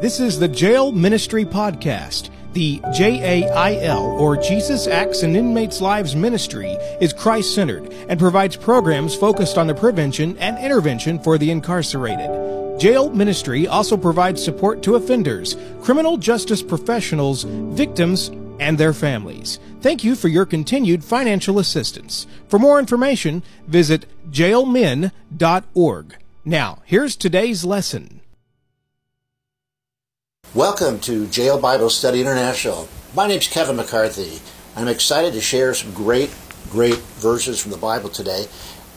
This is the Jail Ministry Podcast. The JAIL, or Jesus Acts in Inmates' Lives Ministry, is Christ centered and provides programs focused on the prevention and intervention for the incarcerated. Jail Ministry also provides support to offenders, criminal justice professionals, victims, and their families. Thank you for your continued financial assistance. For more information, visit jailmin.org. Now, here's today's lesson. Welcome to Jail Bible Study International. My name's Kevin McCarthy. I'm excited to share some great, great verses from the Bible today.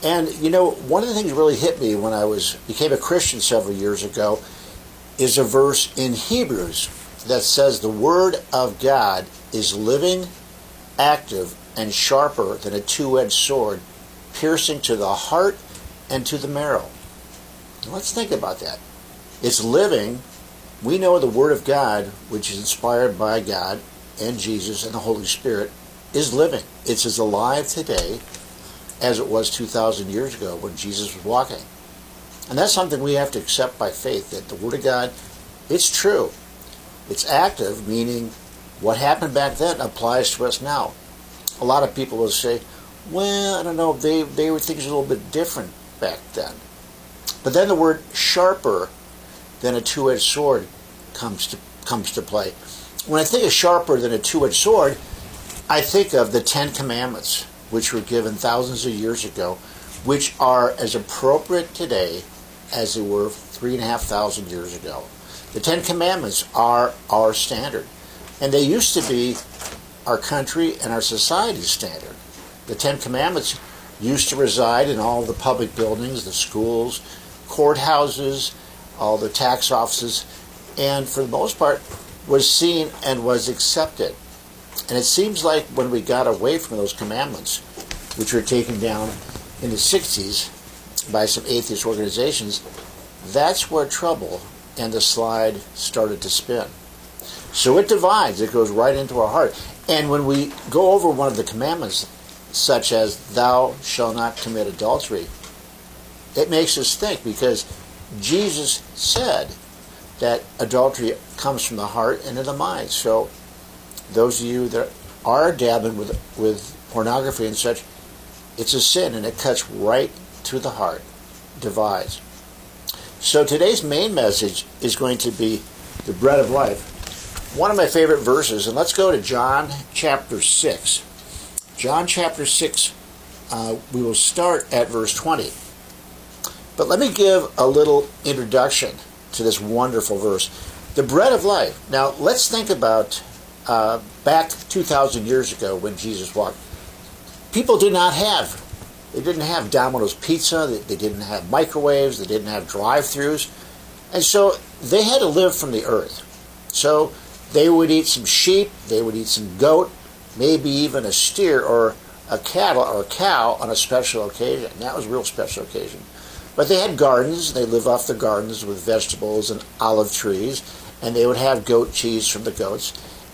And you know, one of the things that really hit me when I was became a Christian several years ago is a verse in Hebrews that says the word of God is living, active, and sharper than a two-edged sword, piercing to the heart and to the marrow. let's think about that. It's living, we know the Word of God, which is inspired by God and Jesus and the Holy Spirit, is living. It's as alive today as it was 2,000 years ago when Jesus was walking. And that's something we have to accept by faith that the Word of God, it's true. It's active, meaning what happened back then applies to us now. A lot of people will say, well, I don't know, they, they were things a little bit different back then. But then the word sharper than a two-edged sword comes to comes to play. When I think of sharper than a two-edged sword, I think of the Ten Commandments, which were given thousands of years ago, which are as appropriate today as they were three and a half thousand years ago. The Ten Commandments are our standard, and they used to be our country and our society's standard. The Ten Commandments used to reside in all the public buildings, the schools, courthouses, all the tax offices, and for the most part was seen and was accepted. And it seems like when we got away from those commandments, which were taken down in the 60s by some atheist organizations, that's where trouble and the slide started to spin. So it divides, it goes right into our heart. And when we go over one of the commandments, such as, Thou shalt not commit adultery, it makes us think because Jesus said that adultery comes from the heart and in the mind. So those of you that are dabbing with with pornography and such, it's a sin and it cuts right to the heart, divides. So today's main message is going to be the bread of life. One of my favorite verses, and let's go to John chapter 6. John chapter 6, uh, we will start at verse 20. But let me give a little introduction to this wonderful verse. The bread of life. Now, let's think about uh, back 2,000 years ago when Jesus walked. People did not have, they didn't have Domino's pizza, they, they didn't have microwaves, they didn't have drive throughs. And so they had to live from the earth. So they would eat some sheep, they would eat some goat, maybe even a steer or a cattle or a cow on a special occasion. That was a real special occasion. But they had gardens. They live off the gardens with vegetables and olive trees, and they would have goat cheese from the goats.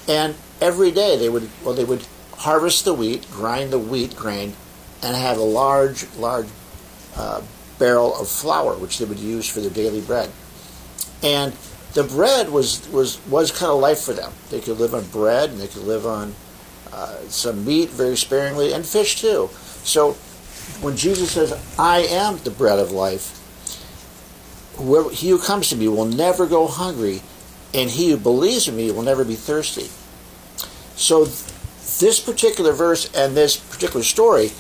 And every day they would well they would harvest the wheat, grind the wheat grain, and have a large large uh, barrel of flour which they would use for their daily bread. And the bread was was was kind of life for them. They could live on bread, and they could live on uh, some meat very sparingly, and fish too. So when Jesus says, I am the bread of life, he who comes to me will never go hungry, and he who believes in me will never be thirsty. So, this particular verse and this particular story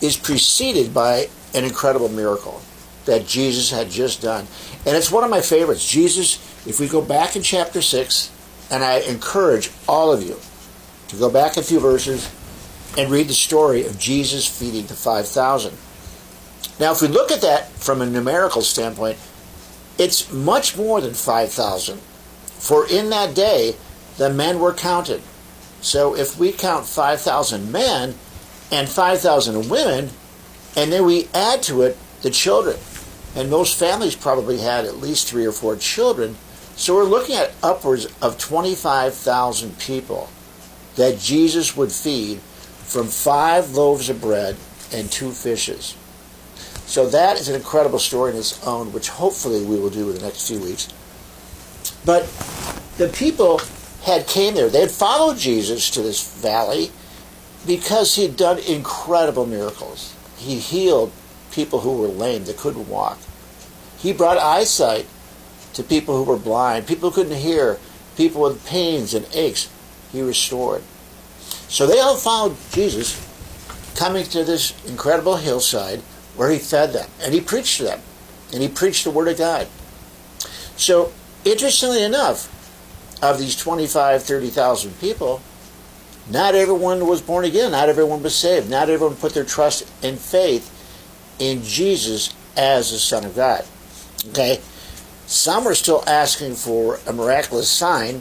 is preceded by an incredible miracle that Jesus had just done. And it's one of my favorites. Jesus, if we go back in chapter 6, and I encourage all of you to go back a few verses and read the story of Jesus feeding the 5,000. Now, if we look at that from a numerical standpoint, it's much more than 5,000. For in that day, the men were counted. So if we count 5,000 men and 5,000 women, and then we add to it the children, and most families probably had at least three or four children, so we're looking at upwards of 25,000 people that Jesus would feed from five loaves of bread and two fishes. So that is an incredible story in its own, which hopefully we will do in the next few weeks. But the people had came there. They had followed Jesus to this valley because he had done incredible miracles. He healed people who were lame, that couldn't walk. He brought eyesight to people who were blind, people who couldn't hear, people with pains and aches. He restored. So they all followed Jesus coming to this incredible hillside where he fed them and he preached to them and he preached the word of God. So, interestingly enough, of these 25, 30,000 people, not everyone was born again. Not everyone was saved. Not everyone put their trust and faith in Jesus as the Son of God. Okay? Some are still asking for a miraculous sign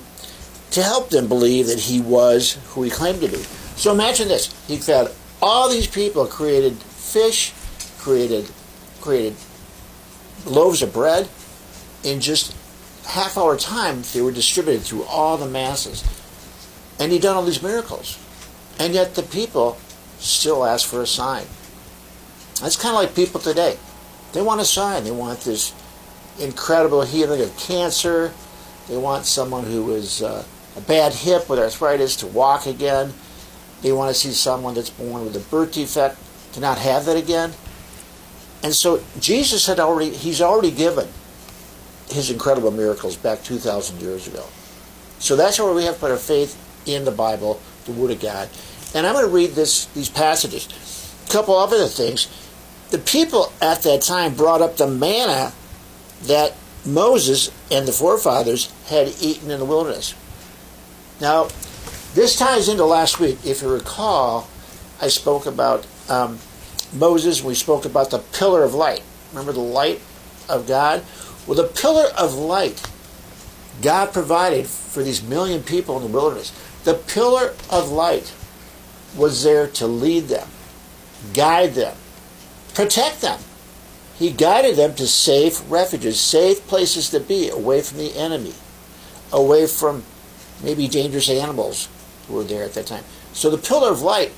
to help them believe that he was who he claimed to be. So imagine this. He fed all these people, created fish, created created loaves of bread in just half hour time they were distributed through all the masses. And he'd done all these miracles. And yet the people still ask for a sign. That's kind of like people today. They want a sign. They want this incredible healing of cancer. They want someone who is uh, a bad hip with arthritis to walk again. They want to see someone that's born with a birth defect to not have that again. And so Jesus had already, he's already given his incredible miracles back 2,000 years ago. So that's where we have to put our faith in the Bible, the Word of God. And I'm going to read this these passages. A couple of other things. The people at that time brought up the manna that Moses and the forefathers had eaten in the wilderness. Now, this ties into last week. If you recall, I spoke about um, Moses, we spoke about the pillar of light. Remember the light of God? Well, the pillar of light God provided for these million people in the wilderness. The pillar of light was there to lead them, guide them, protect them. He guided them to safe refuges, safe places to be, away from the enemy, away from maybe dangerous animals were there at that time. So the pillar of light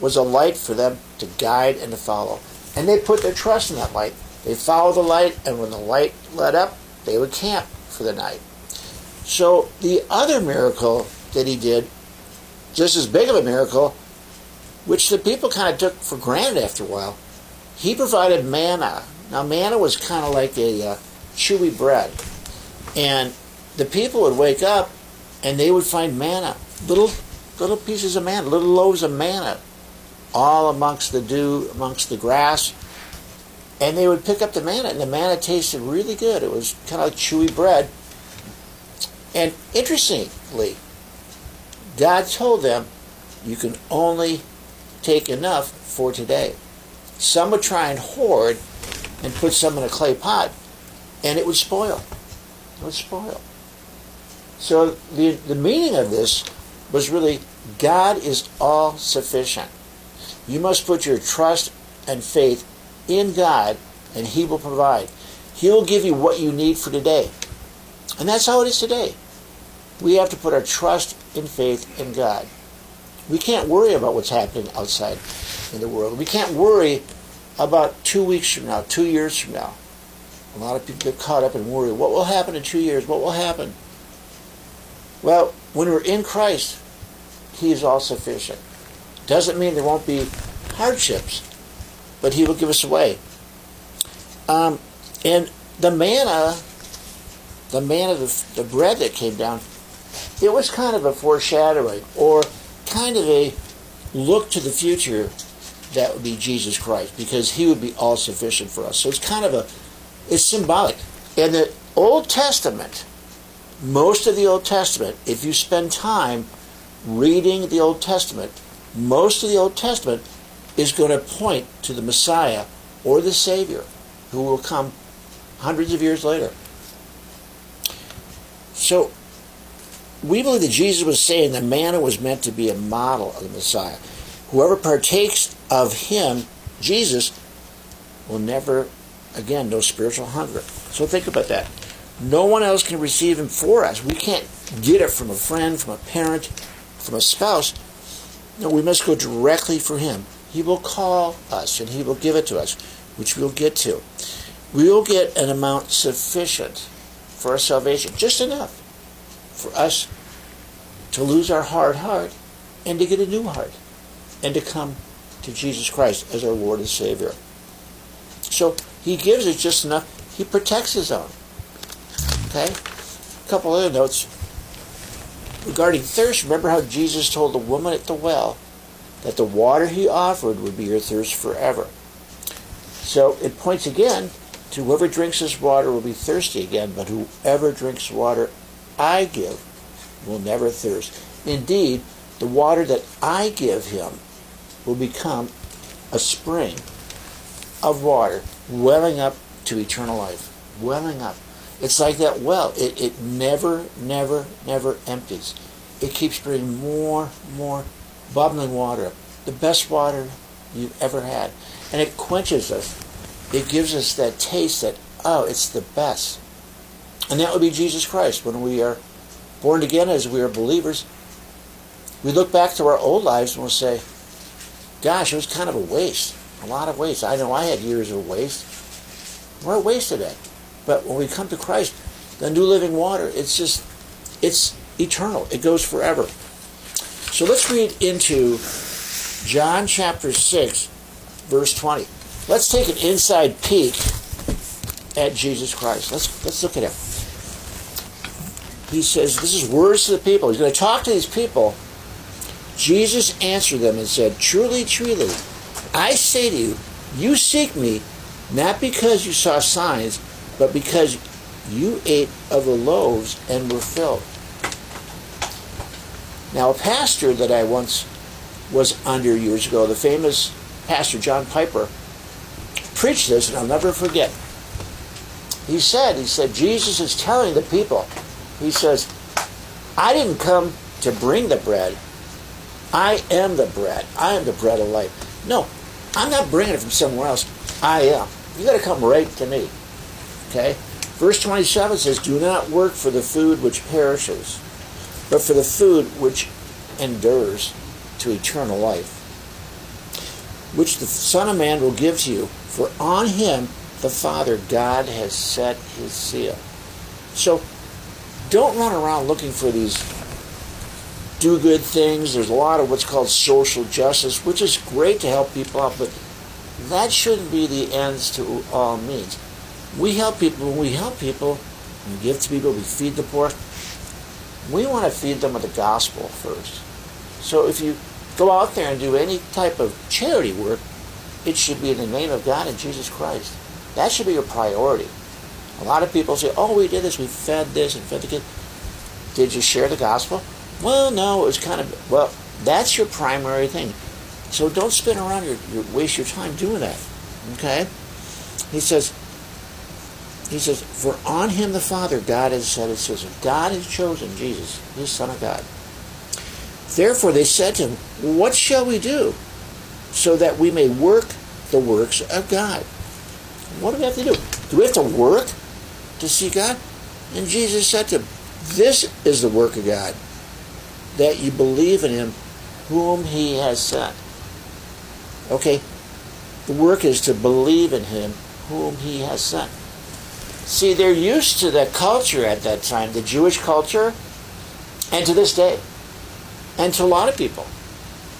was a light for them to guide and to follow. And they put their trust in that light. They followed the light, and when the light lit up, they would camp for the night. So the other miracle that he did, just as big of a miracle, which the people kind of took for granted after a while, he provided manna. Now, manna was kind of like a uh, chewy bread. And the people would wake up and they would find manna, little little pieces of manna, little loaves of manna, all amongst the dew, amongst the grass. And they would pick up the manna, and the manna tasted really good. It was kind of like chewy bread. And interestingly, God told them, you can only take enough for today. Some would try and hoard and put some in a clay pot, and it would spoil. It would spoil. So the, the meaning of this was really God is all sufficient. You must put your trust and faith in God, and He will provide. He will give you what you need for today. And that's how it is today. We have to put our trust and faith in God. We can't worry about what's happening outside in the world. We can't worry about two weeks from now, two years from now. A lot of people get caught up and worry. What will happen in two years? What will happen? Well, when we're in Christ, He is all sufficient. Doesn't mean there won't be hardships, but He will give us a way. Um, and the manna, the manna, the, the bread that came down, it was kind of a foreshadowing or kind of a look to the future that would be Jesus Christ because he would be all sufficient for us. So it's kind of a, it's symbolic. In the Old Testament, most of the Old Testament, if you spend time reading the Old Testament, most of the Old Testament is going to point to the Messiah or the Savior who will come hundreds of years later. So we believe that Jesus was saying the manna was meant to be a model of the Messiah. Whoever partakes of him, Jesus, will never again know spiritual hunger. So think about that. No one else can receive him for us. We can't get it from a friend, from a parent, from a spouse. No, we must go directly for him. He will call us and he will give it to us, which we'll get to. We will get an amount sufficient for our salvation, just enough for us to lose our hard heart and to get a new heart and to come to Jesus Christ as our Lord and Savior. So he gives us just enough. He protects his own. Okay? A couple other notes. Regarding thirst, remember how Jesus told the woman at the well that the water he offered would be your thirst forever. So it points again to whoever drinks this water will be thirsty again, but whoever drinks water I give will never thirst. Indeed, the water that I give him will become a spring of water welling up to eternal life. Welling up. It's like that well. It, it never, never, never empties. It keeps bringing more, more bubbling water. The best water you've ever had. And it quenches us it gives us that taste that, oh, it's the best. And that would be Jesus Christ. When we are born again as we are believers, we look back to our old lives and we'll say, gosh, it was kind of a waste. A lot of waste. I know I had years of waste. We're wasted it. But when we come to Christ, the new living water, it's just, it's eternal. It goes forever. So let's read into John chapter 6, verse 20. Let's take an inside peek at Jesus Christ. Let's let's look at him. He says, This is words to the people. He's going to talk to these people. Jesus answered them and said, Truly, truly, I say to you, you seek me not because you saw signs, but because you ate of the loaves and were filled. Now, a pastor that I once was under years ago, the famous pastor John Piper, preached this, and I'll never forget. He said, he said, Jesus is telling the people, he says, I didn't come to bring the bread. I am the bread. I am the bread of life. No, I'm not bringing it from somewhere else. I am. You got to come right to me. Okay? Verse 27 says, Do not work for the food which perishes, but for the food which endures to eternal life, which the Son of Man will give to you. For on him the Father God has set his seal. So don't run around looking for these do good things. There's a lot of what's called social justice, which is great to help people out, but that shouldn't be the ends to all means. We help people when we help people, we give to people, we feed the poor. We want to feed them with the gospel first. So if you go out there and do any type of charity work, it should be in the name of God and Jesus Christ. That should be your priority. A lot of people say, oh, we did this, we fed this and fed the kid. Did you share the gospel? Well, no, it was kind of, well, that's your primary thing. So don't spin around, your, your, waste your time doing that. Okay? He says, he says, for on him the Father God has set his seal. God has chosen Jesus, his Son of God. Therefore they said to him, What shall we do? so that we may work the works of God. What do we have to do? Do we have to work to see God? And Jesus said to him, This is the work of God, that you believe in him whom he has sent. Okay? The work is to believe in him whom he has sent. See, they're used to the culture at that time, the Jewish culture, and to this day, and to a lot of people.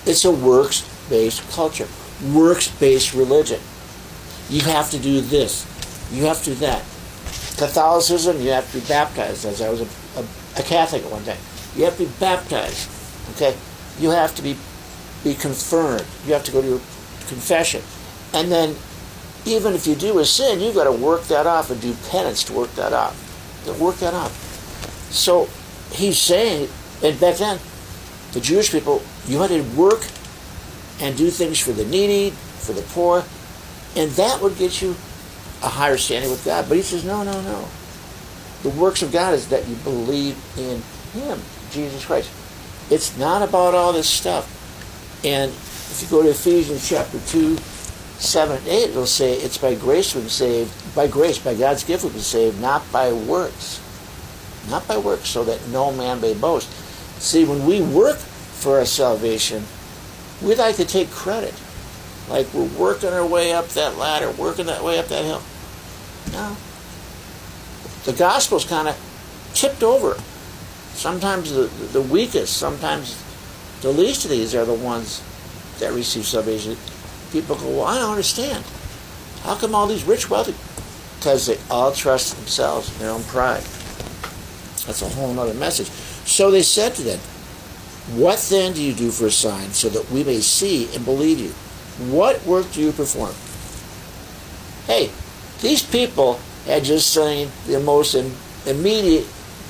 It's a works based culture, works based religion. You have to do this, you have to do that. Catholicism, you have to be baptized, as I was a, a, a Catholic at one time. You have to be baptized. Okay? You have to be be confirmed. You have to go to your confession. And then even if you do a sin, you've got to work that off and do penance to work that off. To work that off. So he's saying, and back then, the Jewish people, you had to work and do things for the needy, for the poor, and that would get you a higher standing with God. But he says, no, no, no. The works of God is that you believe in Him, Jesus Christ. It's not about all this stuff. And if you go to Ephesians chapter 2, 7 and 8, it'll say, It's by grace we've been saved, by grace, by God's gift we've been saved, not by works. Not by works, so that no man may boast. See, when we work for our salvation, we like to take credit. Like we're working our way up that ladder, working that way up that hill. No. the gospel's kind of tipped over. Sometimes the, the weakest, sometimes the least of these are the ones that receive salvation. People go, well, I don't understand. How come all these rich, wealthy? Because they all trust themselves in their own pride. That's a whole other message. So they said to them, What then do you do for a sign so that we may see and believe you? What work do you perform? Hey, these people had just seen the most immediate,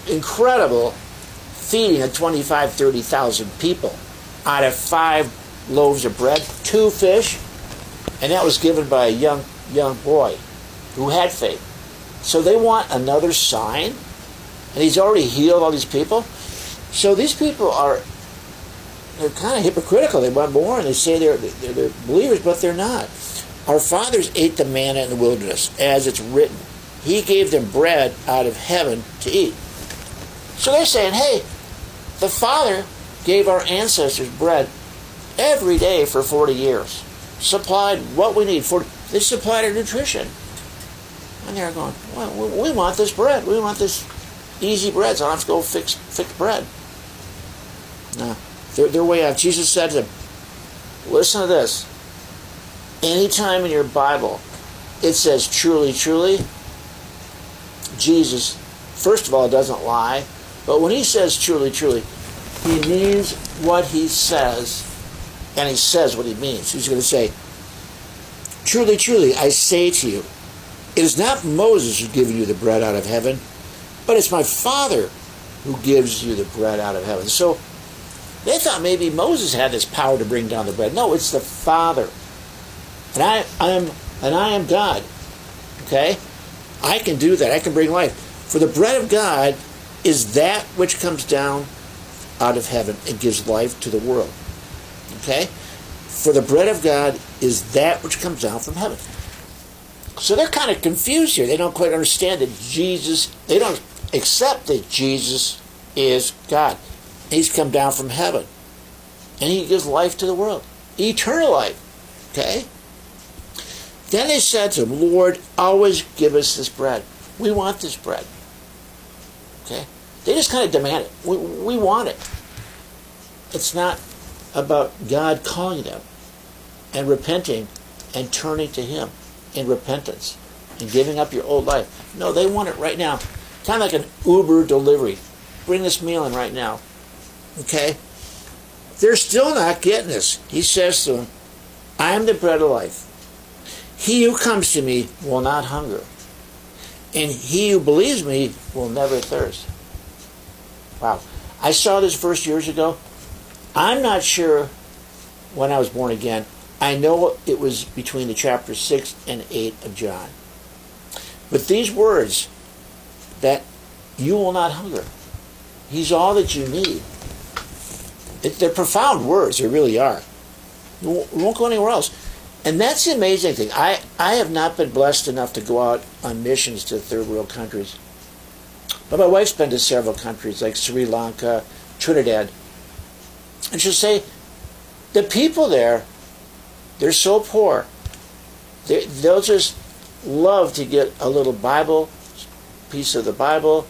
incredible feeding of 25, 30,000 people out of five loaves of bread, two fish, and that was given by a young, young boy who had faith. So they want another sign, and he's already healed all these people. So these people are they're kind of hypocritical. They want more, and they say they're, they're, they're believers, but they're not. Our fathers ate the manna in the wilderness, as it's written. He gave them bread out of heaven to eat. So they're saying, hey, the Father gave our ancestors bread every day for 40 years, supplied what we need. For They supplied our nutrition. And they're going, well, we want this bread. We want this easy bread, so I have to go fix, fix bread. No. They're, they're way off. Jesus said to them, listen to this. Anytime in your Bible it says truly, truly, Jesus, first of all, doesn't lie. But when he says truly, truly, he means what he says, and he says what he means. He's going to say, Truly, truly, I say to you, it is not Moses who's given you the bread out of heaven, but it's my Father who gives you the bread out of heaven. So they thought maybe Moses had this power to bring down the bread. No, it's the Father. And I, I am and I am God. Okay? I can do that. I can bring life. For the bread of God is that which comes down out of heaven and gives life to the world. Okay? For the bread of God is that which comes down from heaven. So they're kind of confused here. They don't quite understand that Jesus, they don't accept that Jesus is God. He's come down from heaven. And he gives life to the world. Eternal life. Okay? Then they said to him, Lord, always give us this bread. We want this bread. Okay? They just kind of demand it. We, we want it. It's not about God calling them and repenting and turning to Him in repentance and giving up your old life. No, they want it right now. Kind of like an Uber delivery. Bring this meal in right now. Okay? They're still not getting this. He says to them, I am the bread of life. He who comes to me will not hunger, and he who believes me will never thirst. Wow. I saw this verse years ago. I'm not sure when I was born again. I know it was between the chapters 6 and 8 of John. But these words, that you will not hunger, He's all that you need. They're profound words, they really are. We won't go anywhere else. And that's the amazing thing. I, I have not been blessed enough to go out on missions to third world countries. But my wife's been to several countries like Sri Lanka, Trinidad. And she'll say, the people there, they're so poor. They, they'll just love to get a little Bible, piece of the Bible,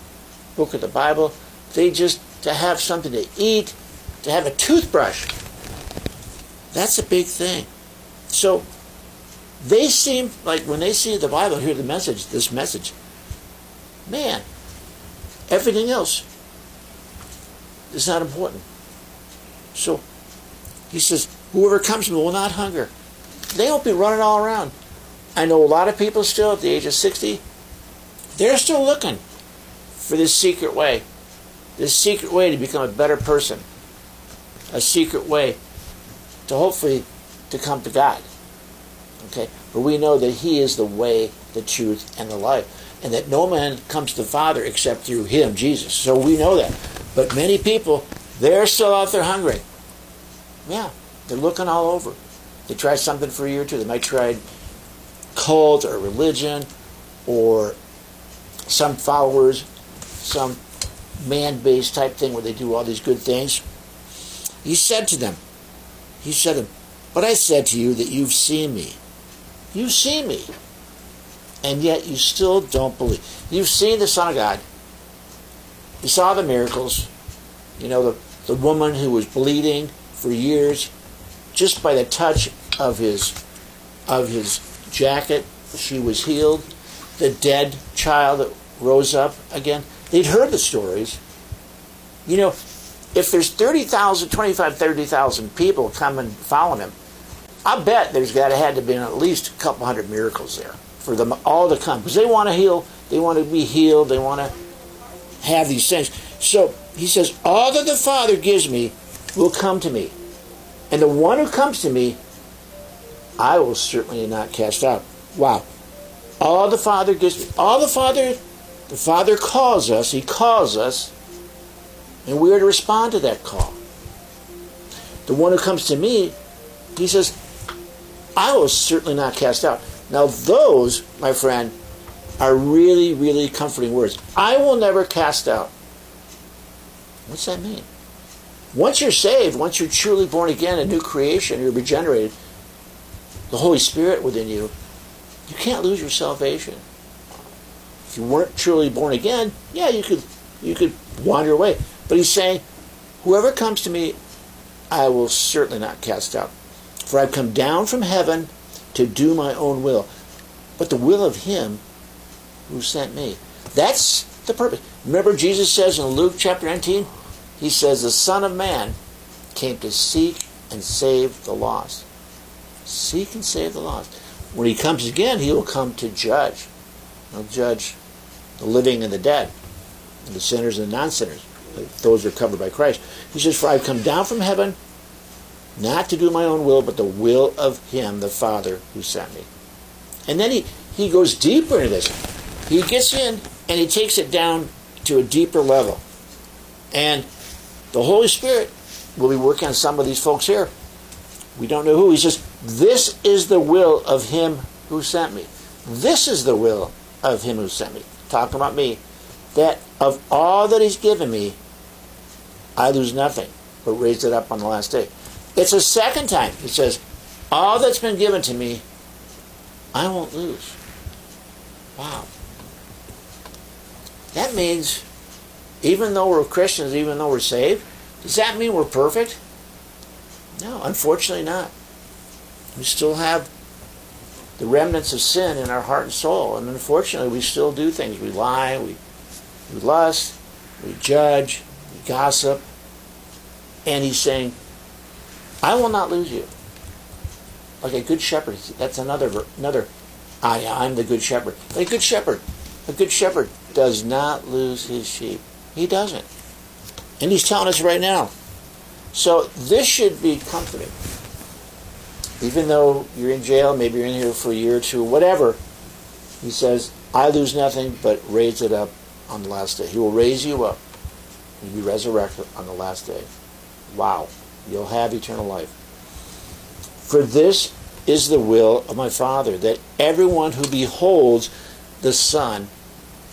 book of the Bible. They just, to have something to eat, to have a toothbrush. That's a big thing. So they seem like when they see the Bible, hear the message, this message, man, everything else is not important. So he says, whoever comes to me will not hunger. They won't be running all around. I know a lot of people still at the age of 60, they're still looking for this secret way. This secret way to become a better person. A secret way to hopefully to come to God. Okay? But we know that He is the way, the truth, and the life. And that no man comes to the Father except through Him, Jesus. So we know that. But many people, they're still out there hungry. Yeah, they're looking all over. They try something for a year or two. They might try cult or religion or some followers, some man based type thing where they do all these good things. He said to them, He said to them, But I said to you that you've seen me. You've seen me. and yet you still don't believe. You've seen the Son of God. You saw the miracles. You know, the, the woman who was bleeding for years just by the touch of his of his jacket, she was healed. The dead child that rose up again. They'd heard the stories. You know, if there's 30,000, 25, 30,000 people coming following him, I bet there's got to had to be at least a couple hundred miracles there for them all to come because they want to heal, they want to be healed, they want to have these things. So he says, All that the Father gives me will come to me. And the one who comes to me, I will certainly not cast out. Wow. All the Father gives me, all the Father, the Father calls us, He calls us, and we are to respond to that call. The one who comes to me, He says, I will certainly not cast out. Now, those, my friend, are really, really comforting words. I will never cast out. What's that mean? Once you're saved, once you're truly born again, a new creation, you're regenerated, the Holy Spirit within you, you can't lose your salvation. If you weren't truly born again, yeah, you could you could wander away. But he's saying, Whoever comes to me, I will certainly not cast out. For I've come down from heaven to do my own will, but the will of him who sent me. That's the purpose. Remember, Jesus says in Luke chapter 19, he says, The Son of Man came to seek and save the lost. Seek and save the lost. When he comes again, he will come to judge. He'll judge the living and the dead, the sinners and the non sinners. Those who are covered by Christ. He says, For I've come down from heaven not to do my own will, but the will of him, the Father, who sent me. And then he, he goes deeper into this. He gets in and he takes it down to a deeper level. And the Holy Spirit will be working on some of these folks here. We don't know who. He says, This is the will of him who sent me. This is the will of him who sent me. Talking about me. That of all that he's given me, I lose nothing, but raise it up on the last day. It's a second time. He says, All that's been given to me, I won't lose. Wow. That means, even though we're Christians, even though we're saved, does that mean we're perfect? No, unfortunately not. We still have the remnants of sin in our heart and soul, and unfortunately, we still do things. We lie, we, we lust, we judge, we gossip. And he's saying, I will not lose you. Like a good shepherd. That's another another. I I'm the good shepherd. Like a good shepherd. A good shepherd does not lose his sheep. He doesn't. And he's telling us right now. So this should be comforting. Even though you're in jail, maybe you're in here for a year or two, whatever, he says, I lose nothing but raise it up on the last day. He will raise you up and be resurrected on the last day. Wow you'll have eternal life. For this is the will of my Father, that everyone who beholds the Son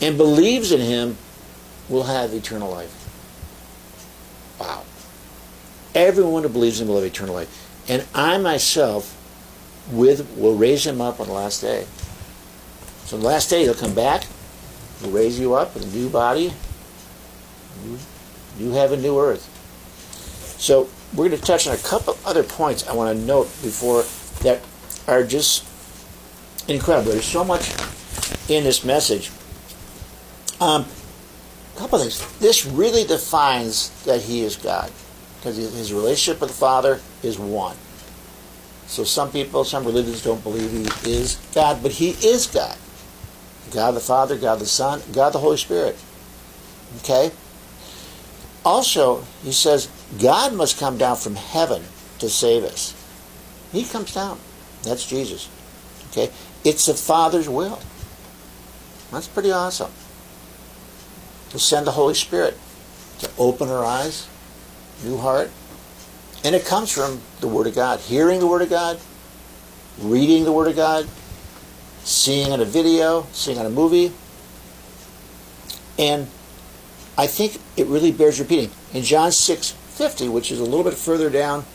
and believes in him will have eternal life. Wow. Everyone who believes in will have eternal life. And I myself with will raise him up on the last day. So the last day he'll come back, he'll raise you up with a new body. You have a new earth. So we're going to touch on a couple other points I want to note before that are just incredible. There's so much in this message. Um, couple of things. This really defines that he is God because his relationship with the Father is one. So some people, some religions don't believe he is God, but he is God. God the Father, God the Son, God the Holy Spirit. Okay? Also, he says God must come down from heaven to save us. He comes down. That's Jesus. Okay? It's the Father's will. That's pretty awesome. To send the Holy Spirit to open our eyes, new heart. And it comes from the Word of God. Hearing the Word of God, reading the Word of God, seeing on a video, seeing on a movie. And I think it really bears repeating. In John 6 50, which is a little bit further down,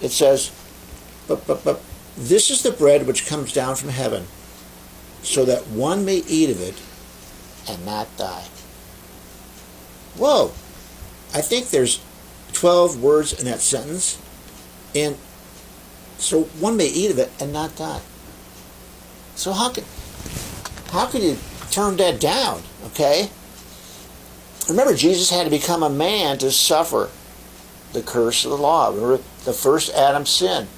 it says, but, but, but, this is the bread which comes down from heaven, so that one may eat of it and not die. Whoa! I think there's 12 words in that sentence, and so one may eat of it and not die. So how can how can you turn that down? Okay. Remember, Jesus had to become a man to suffer the curse of the law. Remember, the first Adam sinned.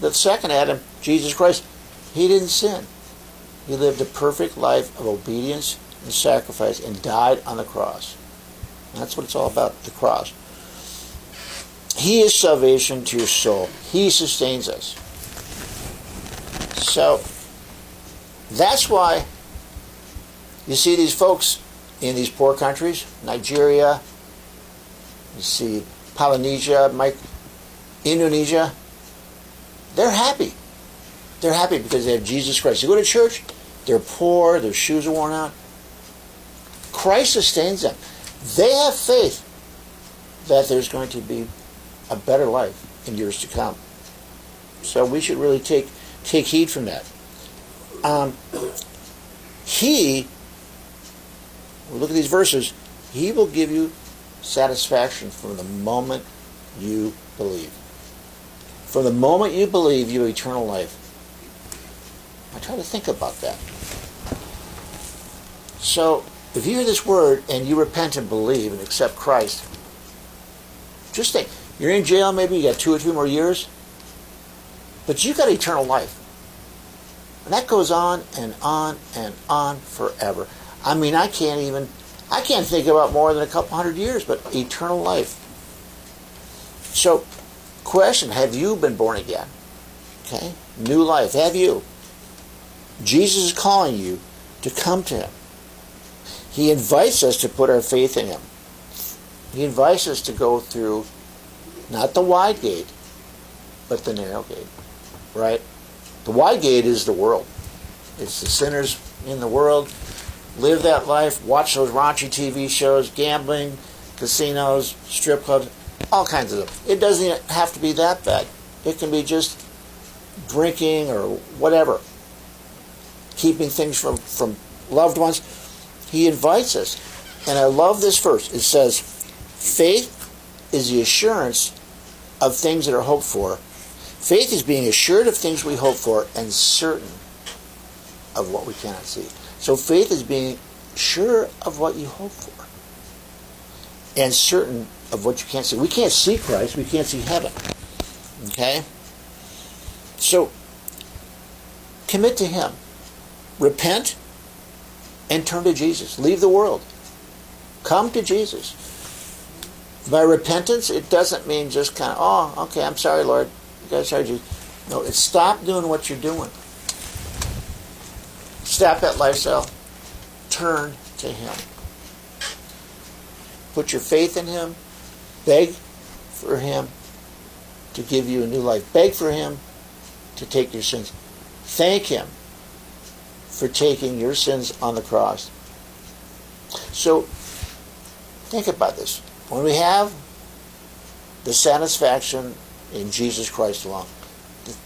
The second Adam, Jesus Christ, he didn't sin. He lived a perfect life of obedience and sacrifice and died on the cross. That's what it's all about, the cross. He is salvation to your soul. He sustains us. So, that's why you see these folks in these poor countries, Nigeria, you see Polynesia, Mike, Indonesia, they're happy. They're happy because they have Jesus Christ. You go to church, they're poor, their shoes are worn out. Christ sustains them. They have faith that there's going to be a better life in years to come. So we should really take take heed from that. Um, he, look at these verses, he will give you satisfaction from the moment you believe. From the moment you believe, you have eternal life. I try to think about that. So, if you hear this word and you repent and believe and accept Christ, just think, you're in jail maybe, you got two or three more years, but you've got eternal life. And that goes on and on and on forever. I mean, I can't even, I can't think about more than a couple hundred years, but eternal life. So, question, have you been born again? Okay? New life. Have you? Jesus is calling you to come to him. He invites us to put our faith in him. He invites us to go through not the wide gate, but the narrow gate. Right? The wide gate is the world. It's the sinners in the world. Live that life, watch those raunchy TV shows, gambling, casinos, strip clubs, all kinds of them. It doesn't have to be that bad. It can be just drinking or whatever. Keeping things from, from loved ones. He invites us. And I love this verse. It says, faith is the assurance of things that are hoped for. Faith is being assured of things we hope for and certain of what we cannot see. So faith is being sure of what you hope for and certain of what you can't see. We can't see Christ, we can't see heaven. Okay? So commit to Him. Repent and turn to Jesus. Leave the world. Come to Jesus. By repentance, it doesn't mean just kind of, oh, okay, I'm sorry, Lord. I sorry, Jesus. No, it's stop doing what you're doing. Stop that lifestyle. Turn to Him. Put your faith in Him. Beg for Him to give you a new life. Beg for Him to take your sins. Thank Him for taking your sins on the cross. So, think about this. When we have the satisfaction in Jesus Christ alone,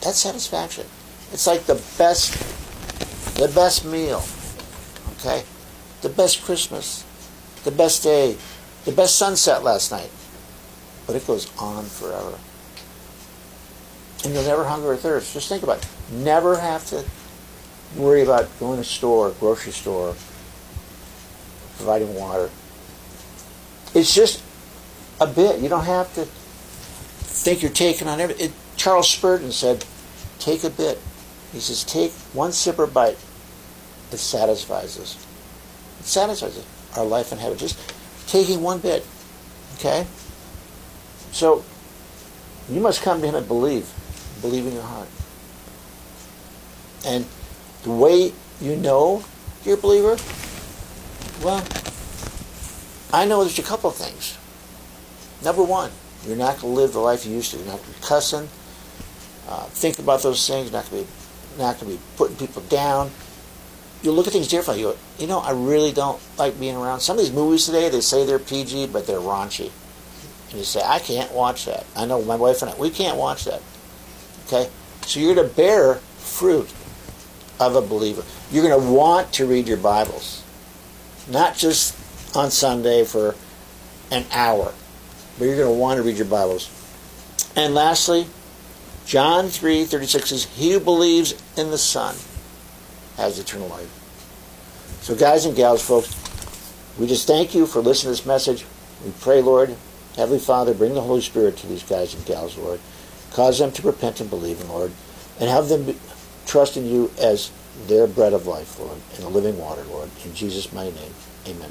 that satisfaction. It's like the best, the best meal, okay? The best Christmas, the best day, the best sunset last night. But it goes on forever. And you'll never hunger or thirst. Just think about it. Never have to worry about going to store, grocery store, providing water. It's just a bit. You don't have to think you're taking on everything. Charles Spurgeon said, take a bit. He says, take one sip or bite. It satisfies us. It satisfies us. Our life in heaven. Just taking one bit. Okay? So, you must come to Him and believe. Believe in your heart. And the way you know you're a believer, well, I know there's a couple of things. Number one, you're not going to live the life you used to. You're not going to be cussing. Uh, think about those things. You're not going to be not going to be putting people down. You look at things differently. You, you know, I really don't like being around some of these movies today. They say they're PG, but they're raunchy. And you say, I can't watch that. I know my wife and I, we can't watch that. Okay, so you're to bear fruit. Of a believer. You're going to want to read your Bibles, not just on Sunday for an hour, but you're going to want to read your Bibles. And lastly, John 3:36 says, "He who believes in the Son has eternal life." So guys and gals, folks, we just thank you for listening to this message. We pray, Lord, Heavenly Father, bring the Holy Spirit to these guys and gals, Lord. Cause them to repent and believe in, Lord, and have them trust in you as their bread of life, Lord, and the living water, Lord. In Jesus' mighty name, amen.